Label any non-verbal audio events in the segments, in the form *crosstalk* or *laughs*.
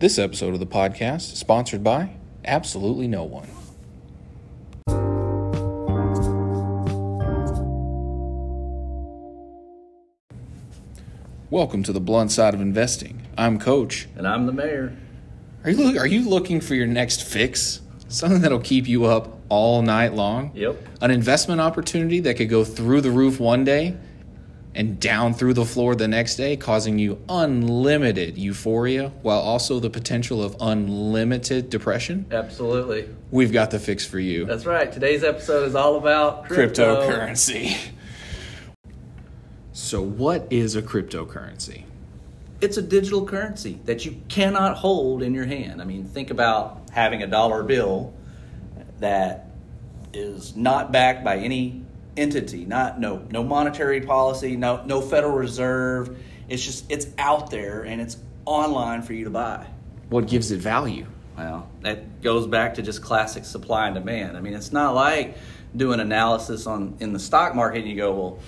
This episode of the podcast is sponsored by absolutely no one. Welcome to the blunt side of investing. I'm Coach. And I'm the mayor. Are you look, are you looking for your next fix? Something that'll keep you up all night long? Yep. An investment opportunity that could go through the roof one day and down through the floor the next day, causing you unlimited euphoria while also the potential of unlimited depression? Absolutely. We've got the fix for you. That's right. Today's episode is all about crypto. Cryptocurrency. So, what is a cryptocurrency? It's a digital currency that you cannot hold in your hand. I mean, think about having a dollar bill that is not backed by any entity, not no no monetary policy, no no Federal Reserve. It's just it's out there and it's online for you to buy. What gives it value? Well, that goes back to just classic supply and demand. I mean, it's not like doing analysis on in the stock market and you go, well,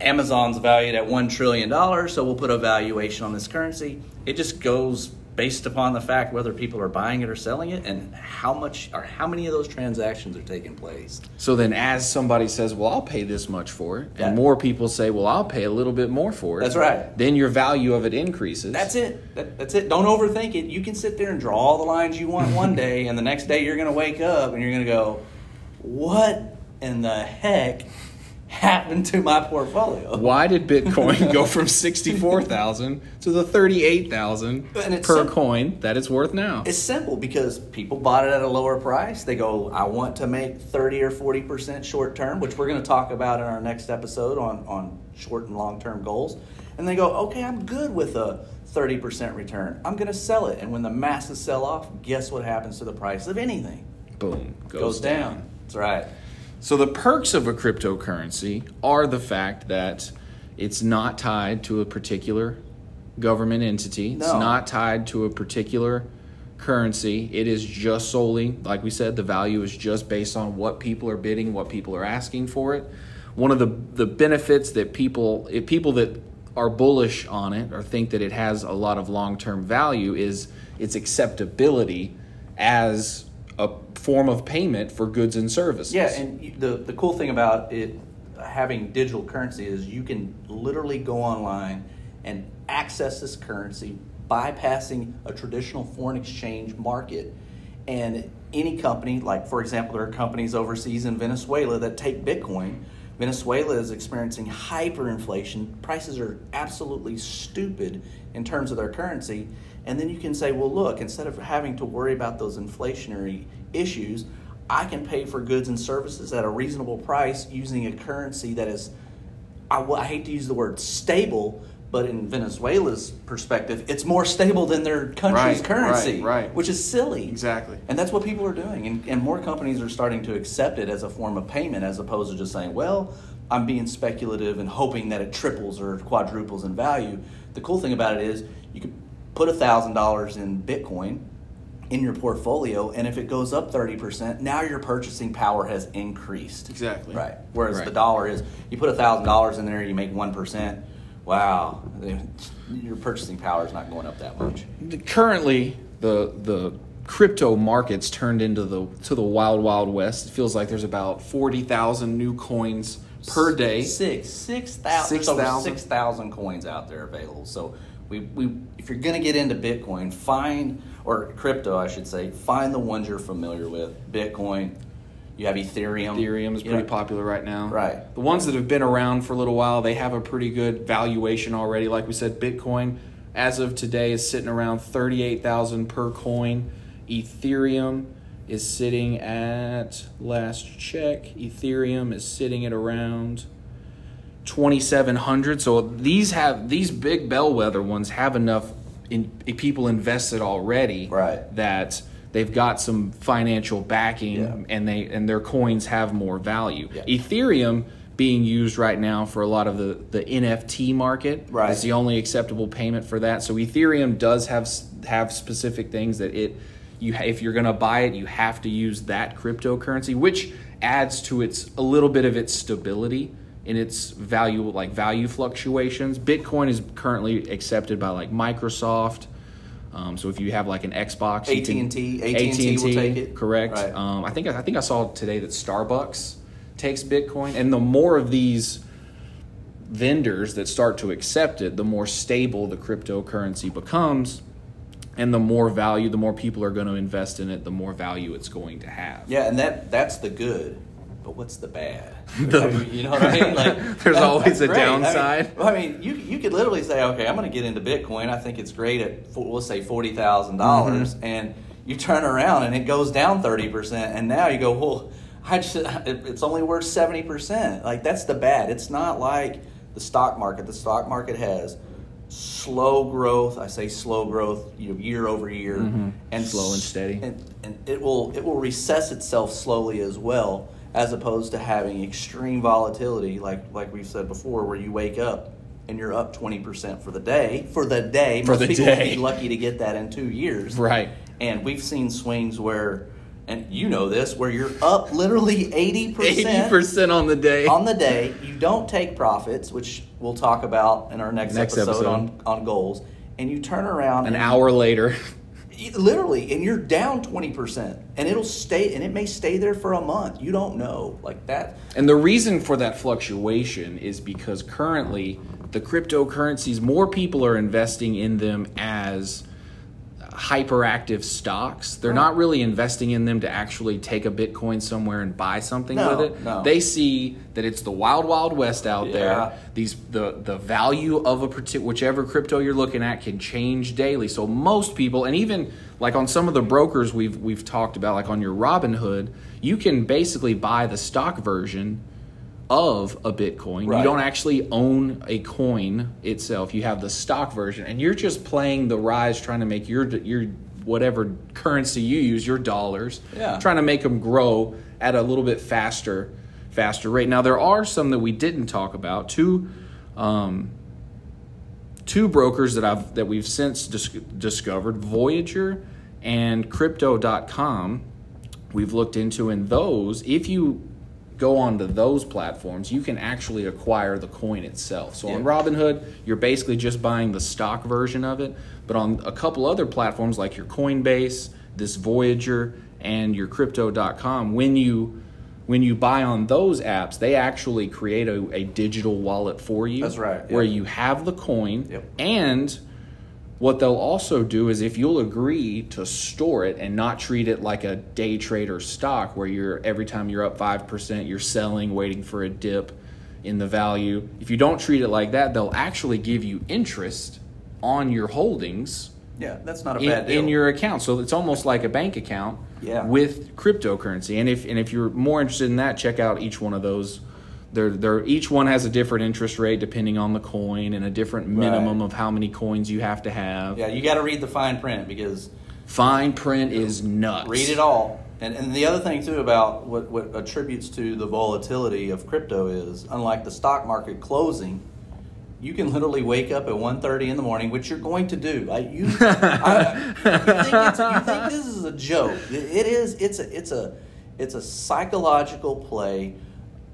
Amazon's valued at one trillion dollars, so we'll put a valuation on this currency. It just goes based upon the fact whether people are buying it or selling it and how much or how many of those transactions are taking place. So then, as somebody says, "Well, I'll pay this much for it," Yeah. and more people say, "Well, I'll pay a little bit more for it," That's right. Then your value of it increases. That's it. That, that's it. Don't overthink it. You can sit there and draw all the lines you want one *laughs* day, and the next day you're going to wake up and you're going to go, "What in the heck happened to my portfolio?" Why did Bitcoin go from sixty-four thousand to the thirty-eight thousand And per simple. coin that it's worth now? It's simple because people bought it at a lower price. They go, I want to make 30 or 40% short term, which we're going to talk about in our next episode on, on short and long term goals. And they go, okay, I'm good with a 30% return. I'm going to sell it. And when the masses sell off, guess what happens to the price of anything? Boom, Goes, down. That's right. So the perks of a cryptocurrency are the fact that it's not tied to a particular government entity. It's not tied to a particular currency. It is just solely, like we said, the value is just based on what people are bidding, what people are asking for it. One of the the benefits that people if people that are bullish on it or think that it has a lot of long-term value is its acceptability as a form of payment for goods and services. Yeah, and the, the cool thing about it having digital currency is you can literally go online and access this currency bypassing a traditional foreign exchange market. And any company, like for example, there are companies overseas in Venezuela that take Bitcoin. Venezuela is experiencing hyperinflation. Prices are absolutely stupid in terms of their currency. And then you can say, well, look, instead of having to worry about those inflationary issues, I can pay for goods and services at a reasonable price using a currency that is, I, I hate to use the word stable, but in Venezuela's perspective, it's more stable than their country's Right, currency, right, right. which is silly. Exactly. And that's what people are doing. And, and more companies are starting to accept it as a form of payment as opposed to just saying, well, I'm being speculative and hoping that it triples or quadruples in value. The cool thing about it is you could put $1,000 in Bitcoin in your portfolio, and if it goes up 30%, now your purchasing power has increased. Exactly. Right. Whereas Right. the dollar is, you put $1,000 in there, you make 1%. Wow. Your purchasing power is not going up that much. currently the the crypto markets turned into the to the wild wild west. It feels like there's about forty thousand new coins per day. Six, six thousand, Six six six thousand coins out there available. So we, we, if you're gonna get into Bitcoin, find or crypto, I should say, find the ones you're familiar with. Bitcoin, you have Ethereum. Ethereum is pretty know, popular right now. Right. The ones that have been around for a little while, they have a pretty good valuation already. Like we said, Bitcoin as of today is sitting around thirty eight thousand per coin. Ethereum is sitting at last check. Ethereum is sitting at around 2700 so these have these big bellwether ones have enough in, eh, people invested already Right. that they've got some financial backing Yeah. and they and their coins have more value Yeah. ethereum being used right now for a lot of the, the nft market Right. it's the only acceptable payment for that so ethereum does have have specific things that it you if you're going to buy it you have to use that cryptocurrency which adds to its a little bit of its stability in its value like value fluctuations bitcoin is currently accepted by like microsoft Um, so if you have like an Xbox, AT&T AT&T will take it. Correct. Right. Um, I think I think I saw today that Starbucks takes Bitcoin, and the more of these vendors that start to accept it, the more stable the cryptocurrency becomes, and the more value, the more people are going to invest in it, the more value it's going to have. Yeah, and that that's the good. But what's the bad? *laughs* The- you know what I mean? Like *laughs* There's that- always a great. I mean- downside. I mean, you you could literally say, okay, I'm going to get into Bitcoin. I think it's great at let's say forty dollars, Mm-hmm. and you turn around and it goes down thirty percent, and now you go, well, I just *laughs* it's only worth seventy percent. Like that's the bad. It's not like the stock market. The stock market has slow growth. I say slow growth, you know, year over year, and Mm-hmm. Slow and steady. and, and it will it will recess itself slowly as well as opposed to having extreme volatility like like we've said before where you wake up and you're up 20% for the day for the day For most the people day. be lucky to get that in 2 years Right. and we've seen swings where and you know this where you're up literally 80% Eighty percent on the day. on the day. You don't take profits, which we'll talk about in our next, Next episode, episode. on on goals. And you turn around An hour later. Literally, and you're down twenty percent, and it'll stay, and it may stay there for a month. You don't know, like that. And the reason for that fluctuation is because currently the cryptocurrencies, more people are investing in them as hyperactive stocks. They're not really investing in them to actually take a Bitcoin somewhere and buy something No, with it. no. They see that it's the wild, wild west out Yeah. there. These the the value of a particular whichever crypto you're looking at can change daily. So most people, and even like on some of the brokers we've we've talked about, like on your Robinhood, you can basically buy the stock version of a Bitcoin. Right. You don't actually own a coin itself. You have the stock version, and you're just playing the rise, trying to make your your whatever currency you use, your dollars, Yeah. trying to make them grow at a little bit faster faster rate. Now there are some that we didn't talk about. Two. Um, two brokers that I've that we've since dis- discovered, Voyager and crypto.com. We've looked into and those if you go onto those platforms, you can actually acquire the coin itself. So on Robinhood, you're basically just buying the stock version of it, but on a couple other platforms like your Coinbase, this Voyager and your crypto.com, when you when you buy on those apps, they actually create a, a digital wallet for you. That's right, Where you have the coin Yep. and what they'll also do is if you'll agree to store it and not treat it like a day trader stock where you're every time you're up 5% you're selling waiting for a dip in the value if you don't treat it like that they'll actually give you interest on your holdings Yeah, that's not a in, bad deal. in your account so it's almost like a bank account Yeah. with cryptocurrency and if and if you're more interested in that check out each one of those they're, they're, each one has a different interest rate depending on the coin and a different minimum of how many coins you have to have. yeah, you got to read the fine print because Fine print is nuts. read it all. And, and the other thing too about what, what attributes to the volatility of crypto is unlike the stock market closing, you can literally wake up at 1.30 in the morning, which you're going to do. I, you, *laughs* I, you, think it's, you think this is a joke? It is. It's a it's a it's a psychological play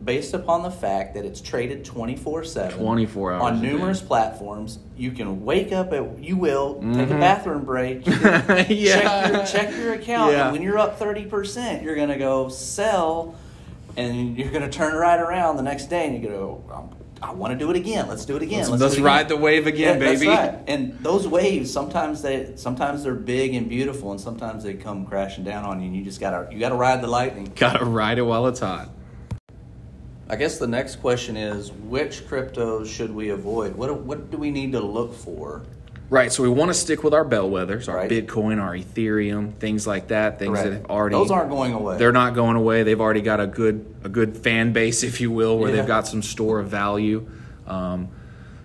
based upon the fact that it's traded 24 7 24 hours on numerous platforms you can wake up at you will take a bathroom break *laughs* Mm-hmm. Yeah. check, your, check your account Yeah. and when you're up 30% you're going to go sell and you're going to turn right around the next day and you're going to go i want to do it again let's do it again Let's, let's, let's it ride again. the wave again, Yeah, baby. Right. And those waves sometimes they sometimes they're big and beautiful, and sometimes they come crashing down on you, and you just gotta you gotta ride the lightning. Gotta ride it while it's hot. I guess the next question is which cryptos should we avoid? What what do we need to look for? Right, so we want to stick with our bellwethers, our Right. Bitcoin, our Ethereum, things like that, things that have already Those aren't going away. They're not going away. They've already got a good a good fan base, if you will, where Yeah. they've got some store of value. Um,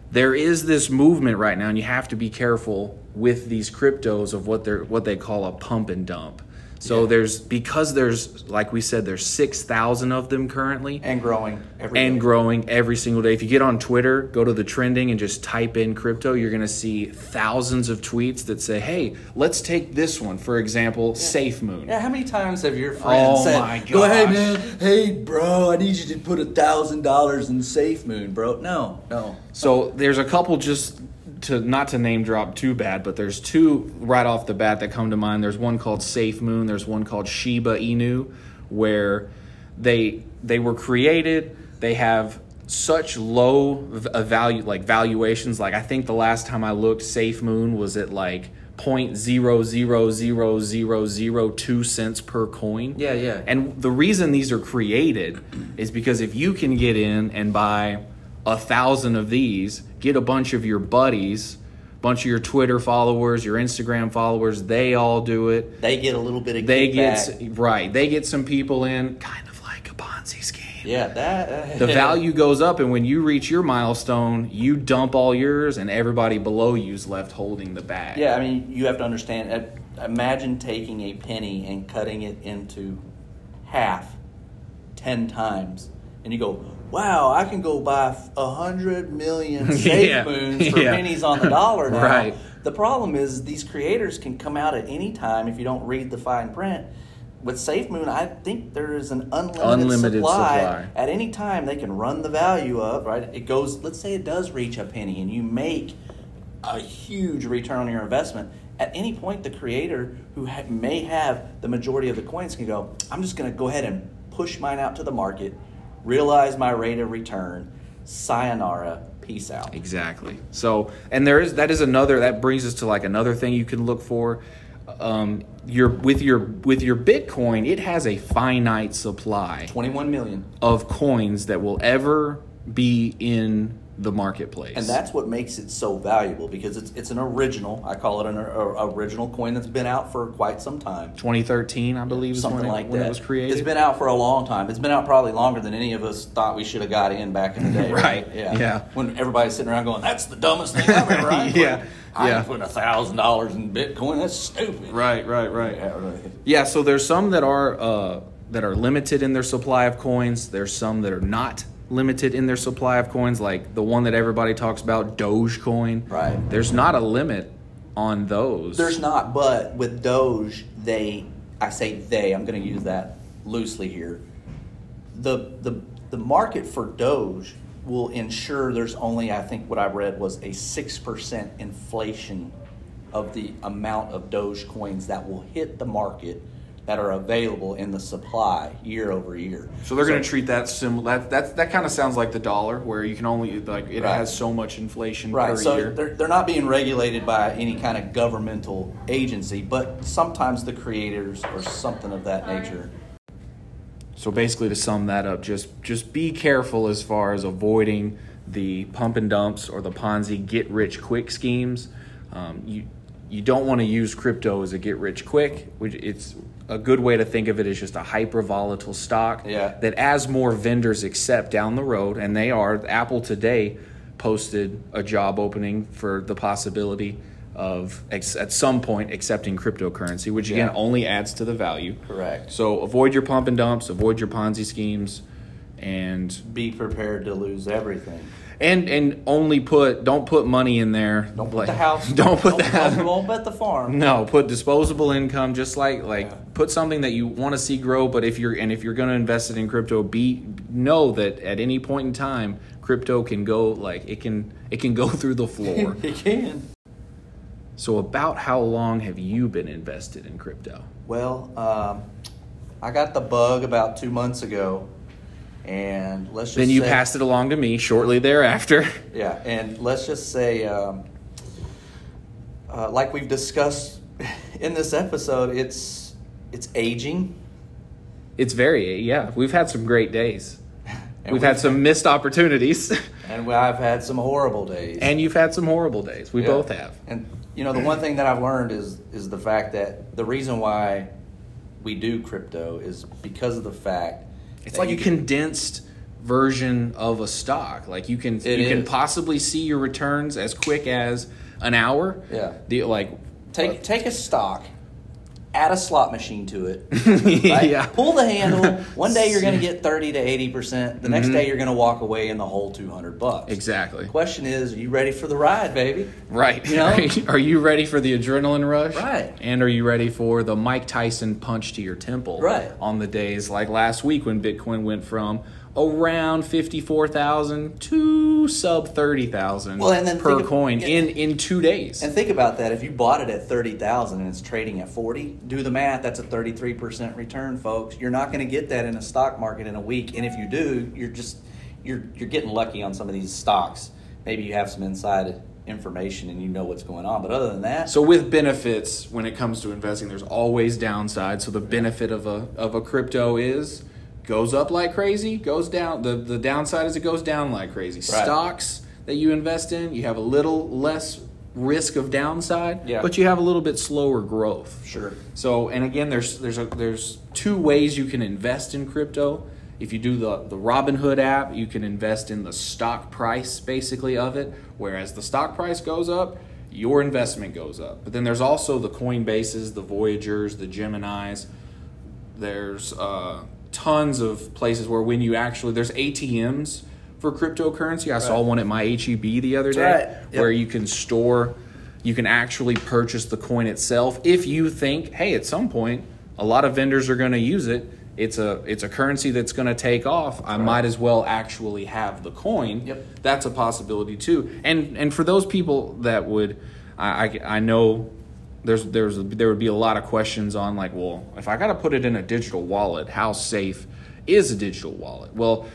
there is this movement right now, and you have to be careful with these cryptos of what they're what they call a pump and dump. So Yeah. there's because there's like we said, there's six thousand of them currently and growing every and day. growing every single day. If you get on Twitter, go to the trending and just type in crypto, you're going to see thousands of tweets that say, "Hey, let's take this one for example, SafeMoon." Yeah, how many times have your friends Oh said, my "Go ahead, man. Hey, bro, I need you to put a thousand dollars in Safe Moon, bro." No, no. So there's a couple just to not to name drop too bad, but there's two right off the bat that come to mind. There's one called Safe Moon. There's one called Shiba Inu, where they they were created. They have such low value like valuations. Like I think the last time I looked, Safe Moon was at like point zero zero zero zero zero two cents per coin. Yeah, yeah. And the reason these are created is because if you can get in and buy a thousand of these, get a bunch of your buddies, bunch of your Twitter followers, your Instagram followers, they all do it. They get a little bit of They get right. They get some people in, kind of like a Ponzi scheme. yeah that The *laughs* value goes up, and when you reach your milestone, you dump all yours, and everybody below you's left holding the bag. Yeah, I mean, you have to understand. uh, Imagine taking a penny and cutting it into half, ten times, and you go, "Wow, I can go buy a hundred million *laughs* safe Yeah, moons for yeah. pennies on the dollar *laughs* now." Right. The problem is these creators can come out at any time if you don't read the fine print. With Safe Moon, I think there is an unlimited, Unlimited supply. supply. At any time, they can run the value up. Right? It goes. Let's say it does reach a penny, and you make a huge return on your investment. At any point, the creator who ha- may have the majority of the coins can go, I'm just going to go ahead and push mine out to the market, realize my rate of return, sayonara, peace out. Exactly. So, and there is that is another that brings us to like another thing you can look for. Um, your with your with your Bitcoin, it has a finite supply 21 million. of coins that will ever be in the marketplace. And that's what makes it so valuable because it's, it's an original. I call it an original coin that's been out for quite some time. 2013, I believe, something it, like when that. it was created. It's been out for a long time. It's been out probably longer than any of us thought we should have got in back in the day. *laughs* Right, Yeah. yeah. When everybody's sitting around going, "That's the dumbest thing I've ever." *laughs* I Yeah, I yeah. putting a thousand dollars in Bitcoin. That's stupid. right, right, right. Yeah, right. Yeah, so there's some that are uh, that are limited in their supply of coins. There's some that are not limited in their supply of coins, like the one that everybody talks about, Dogecoin. Right. There's not a limit on those. There's not, but with Doge, they I say they, I'm going to use that loosely here. The the the market for Doge will ensure there's only I think what I read was a 6% inflation of the amount of Doge coins that will hit the market that are available in the supply year over year. so they're going to treat that similar. That that that kind of sounds like the dollar, where you can only like it Right. has so much inflation Right, per so year. they're, they're not being regulated by any kind of governmental agency, but sometimes the creators or something of that nature. So basically, to sum that up, just just be careful as far as avoiding the pump and dumps or the Ponzi get rich quick schemes. Um, you you don't want to use crypto as a get rich quick. Which it's a good way to think of it is just a hyper volatile stock. Yeah. That as more vendors accept down the road, and they are Apple today posted a job opening for the possibility of ex- at some point accepting cryptocurrency, which again Yeah. only adds to the value. Correct. So avoid your pump and dumps, avoid your Ponzi schemes, and Be prepared to lose everything. And and only put don't put money in there. Don't put like- the house. *laughs* Don't put the don't, house. Don't, don't bet the farm. No, put disposable income. Just like like Yeah. put something that you want to see grow. But if you're and if you're going to invest it in crypto, be know that at any point in time, crypto can go like it can it can go *laughs* through the floor. *laughs* it can. so about how long have you been invested in crypto? Well, um, I got the bug about two months ago, and let's just Then you say, passed it along to me shortly thereafter. *laughs* Yeah, and let's just say, um, uh, like we've discussed *laughs* in this episode, it's it's aging. It's very yeah. We've had some great days. *laughs* And we've, had some missed opportunities, and I've had some horrible days. and you've had some horrible days. We Yeah. both have. And you know, the one thing that I've learned is is the fact that the reason why we do crypto is because of the fact It's like a condensed version of a stock. Like you can It you can possibly see your returns as quick as an hour. Yeah. The like take uh, take a stock, add a slot machine to it, *laughs* right? yeah. Pull the handle. One day you're going *laughs* to get thirty to eighty percent. The next Mhm. day you're going to walk away in the whole two hundred bucks. Exactly. The question is, are you ready for the ride, baby? Right. You know? *laughs* Are you ready for the adrenaline rush? Right. And are you ready for the Mike Tyson punch to your temple? Right. On the days like last week when Bitcoin went from around 54,000 to sub 30,000 Well, and then per of- coin yeah. in in 2 days. And think about that. If you bought it at thirty thousand and it's trading at forty, do the math. That's a thirty-three percent return, folks. You're not going to get that in a stock market in a week. And if you do, you're just you're you're getting lucky on some of these stocks. Maybe you have some inside information and you know what's going on. But other than that, So with benefits, when it comes to investing, there's always downside. So the benefit of a of a crypto is goes up like crazy, goes down. The the downside is it goes down like crazy. Right. Stocks that you invest in, you have a little less risk of downside, Yeah. but you have a little bit slower growth. sure. So, and again, there's there's a, there's two ways you can invest in crypto. If you do the the Robinhood app, you can invest in the stock price basically of it. Whereas the stock price goes up, your investment goes up. But then there's also the Coinbases, the Voyagers, the Gemini's. There's uh, tons of places where when you actually there's ATMs for cryptocurrency. I saw one at my HEB the other day Right. Yep. where you can store you can actually purchase the coin itself if you think hey at some point a lot of vendors are going to use it it's a it's a currency that's going to take off i might as well actually have the coin Yep. that's a possibility too and and for those people that would i i, I know there's there's there would be a lot of questions on like well if i got to put it in a digital wallet how safe is a digital wallet? Well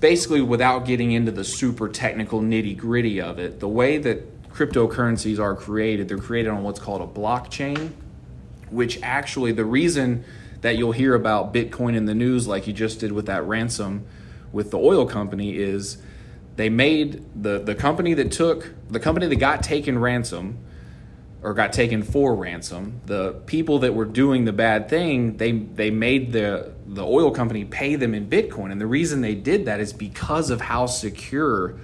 basically without getting into the super technical nitty gritty of it the way that cryptocurrencies are created they're created on what's called a blockchain which actually the reason that you'll hear about bitcoin in the news like you just did with that ransom with the oil company is they made the the company that took the company that got taken ransom or got taken for ransom. The people that were doing the bad thing, they they made the the oil company pay them in Bitcoin, and the reason they did that is because of how secure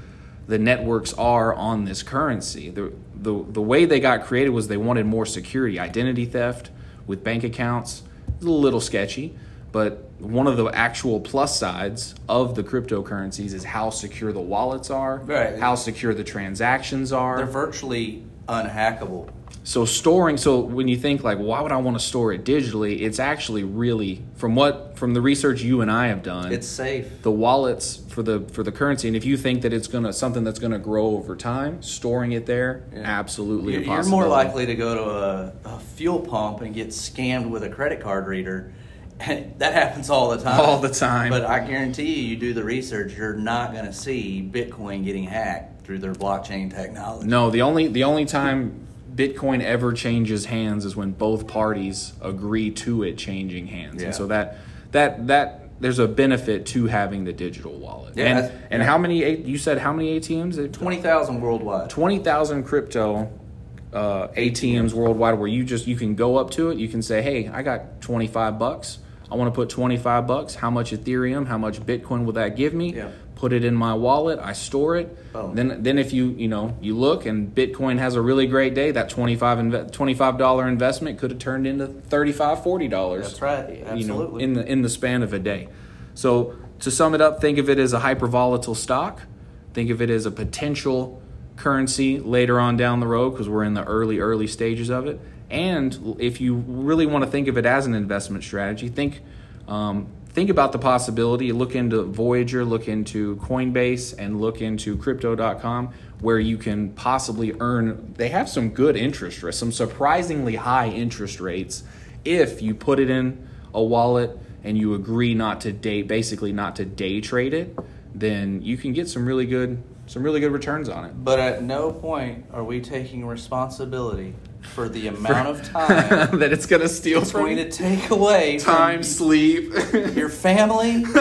the networks are on this currency. The the the way they got created was they wanted more security, identity theft with bank accounts. It's a little sketchy, but one of the actual plus sides of the cryptocurrencies is how secure the wallets are, Right. how secure the transactions are. They're virtually unhackable. So storing, so when you think like, why would I want to store it digitally? It's actually really, from what from the research you and I have done, It's safe. the wallets for the for the currency. And if you think that it's gonna something that's gonna grow over time, storing it there, Yeah. absolutely You're you're more likely to go to a, a fuel pump and get scammed with a credit card reader. *laughs* that happens all the time. All the time. But I guarantee you, you do the research, you're not going to see Bitcoin getting hacked through their blockchain technology. No, the only the only time Bitcoin ever changes hands is when both parties agree to it changing hands. Yeah. And so that that that there's a benefit to having the digital wallet. Yeah, and and how many you said how many ATMs? Twenty thousand worldwide. 20,000 crypto uh, ATMs worldwide where you just you can go up to it you can say hey I got 25 bucks I want to put 25 bucks how much ethereum how much bitcoin will that give me Yeah. Put it in my wallet I store it Boom. then then if you you know you look and bitcoin has a really great day that 25 inve- 25 dollar investment could have turned into 35 40 dollars That's right. you know Absolutely. in the in the span of a day so to sum it up think of it as a hyper volatile stock think of it as a potential currency later on down the road because we're in the early early stages of it and if you really want to think of it as an investment strategy think um, think about the possibility look into voyager look into coinbase and look into crypto.com where you can possibly earn they have some good interest rates some surprisingly high interest rates if you put it in a wallet and you agree not to day basically not to day trade it then you can get some really good some really good returns on it. But at no point are we taking responsibility for the amount of *laughs* time that it's going to steal it's from going to take away from time sleep your family. *laughs*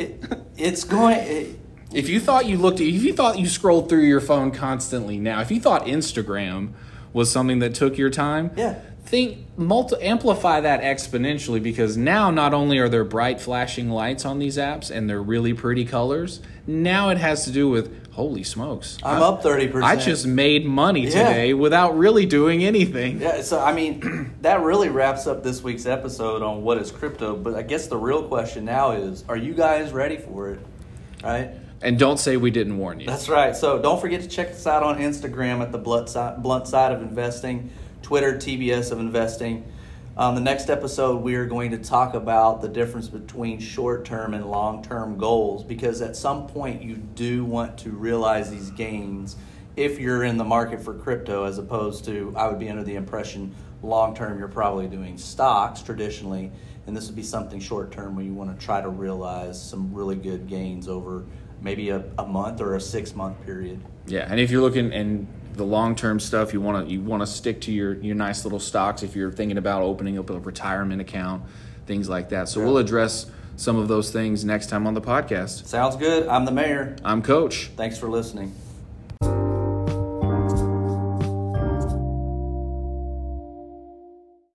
it, it's going. It, if you thought you looked if you thought you scrolled through your phone constantly now if you thought instagram was something that took your time Yeah. think multi amplify that exponentially because now not only are there bright flashing lights on these apps and they're really pretty colors now it has to do with holy smokes I'm I- up 30%. i just made money Yeah. today without really doing anything Yeah, so I mean, *clears throat* that really wraps up this week's episode on what is crypto. But I guess the real question now is, are you guys ready for it? Right? and don't say we didn't warn you That's right. So don't forget to check us out on Instagram at the blunt side, blunt side of investing, Twitter TBS of investing. On the next episode, we are going to talk about the difference between short term and long term goals because at some point you do want to realize these gains if you're in the market for crypto, as opposed to, I would be under the impression long term you're probably doing stocks traditionally, and this would be something short term where you want to try to realize some really good gains over maybe a, a month or a six month period. Yeah, and if you're looking and the long term stuff, you want to you want to stick to your your nice little stocks. If you're thinking about opening up a retirement account, things like that. So Yeah. we'll address some of those things next time on the podcast. Sounds good. I'm the mayor. I'm Coach. Thanks for listening.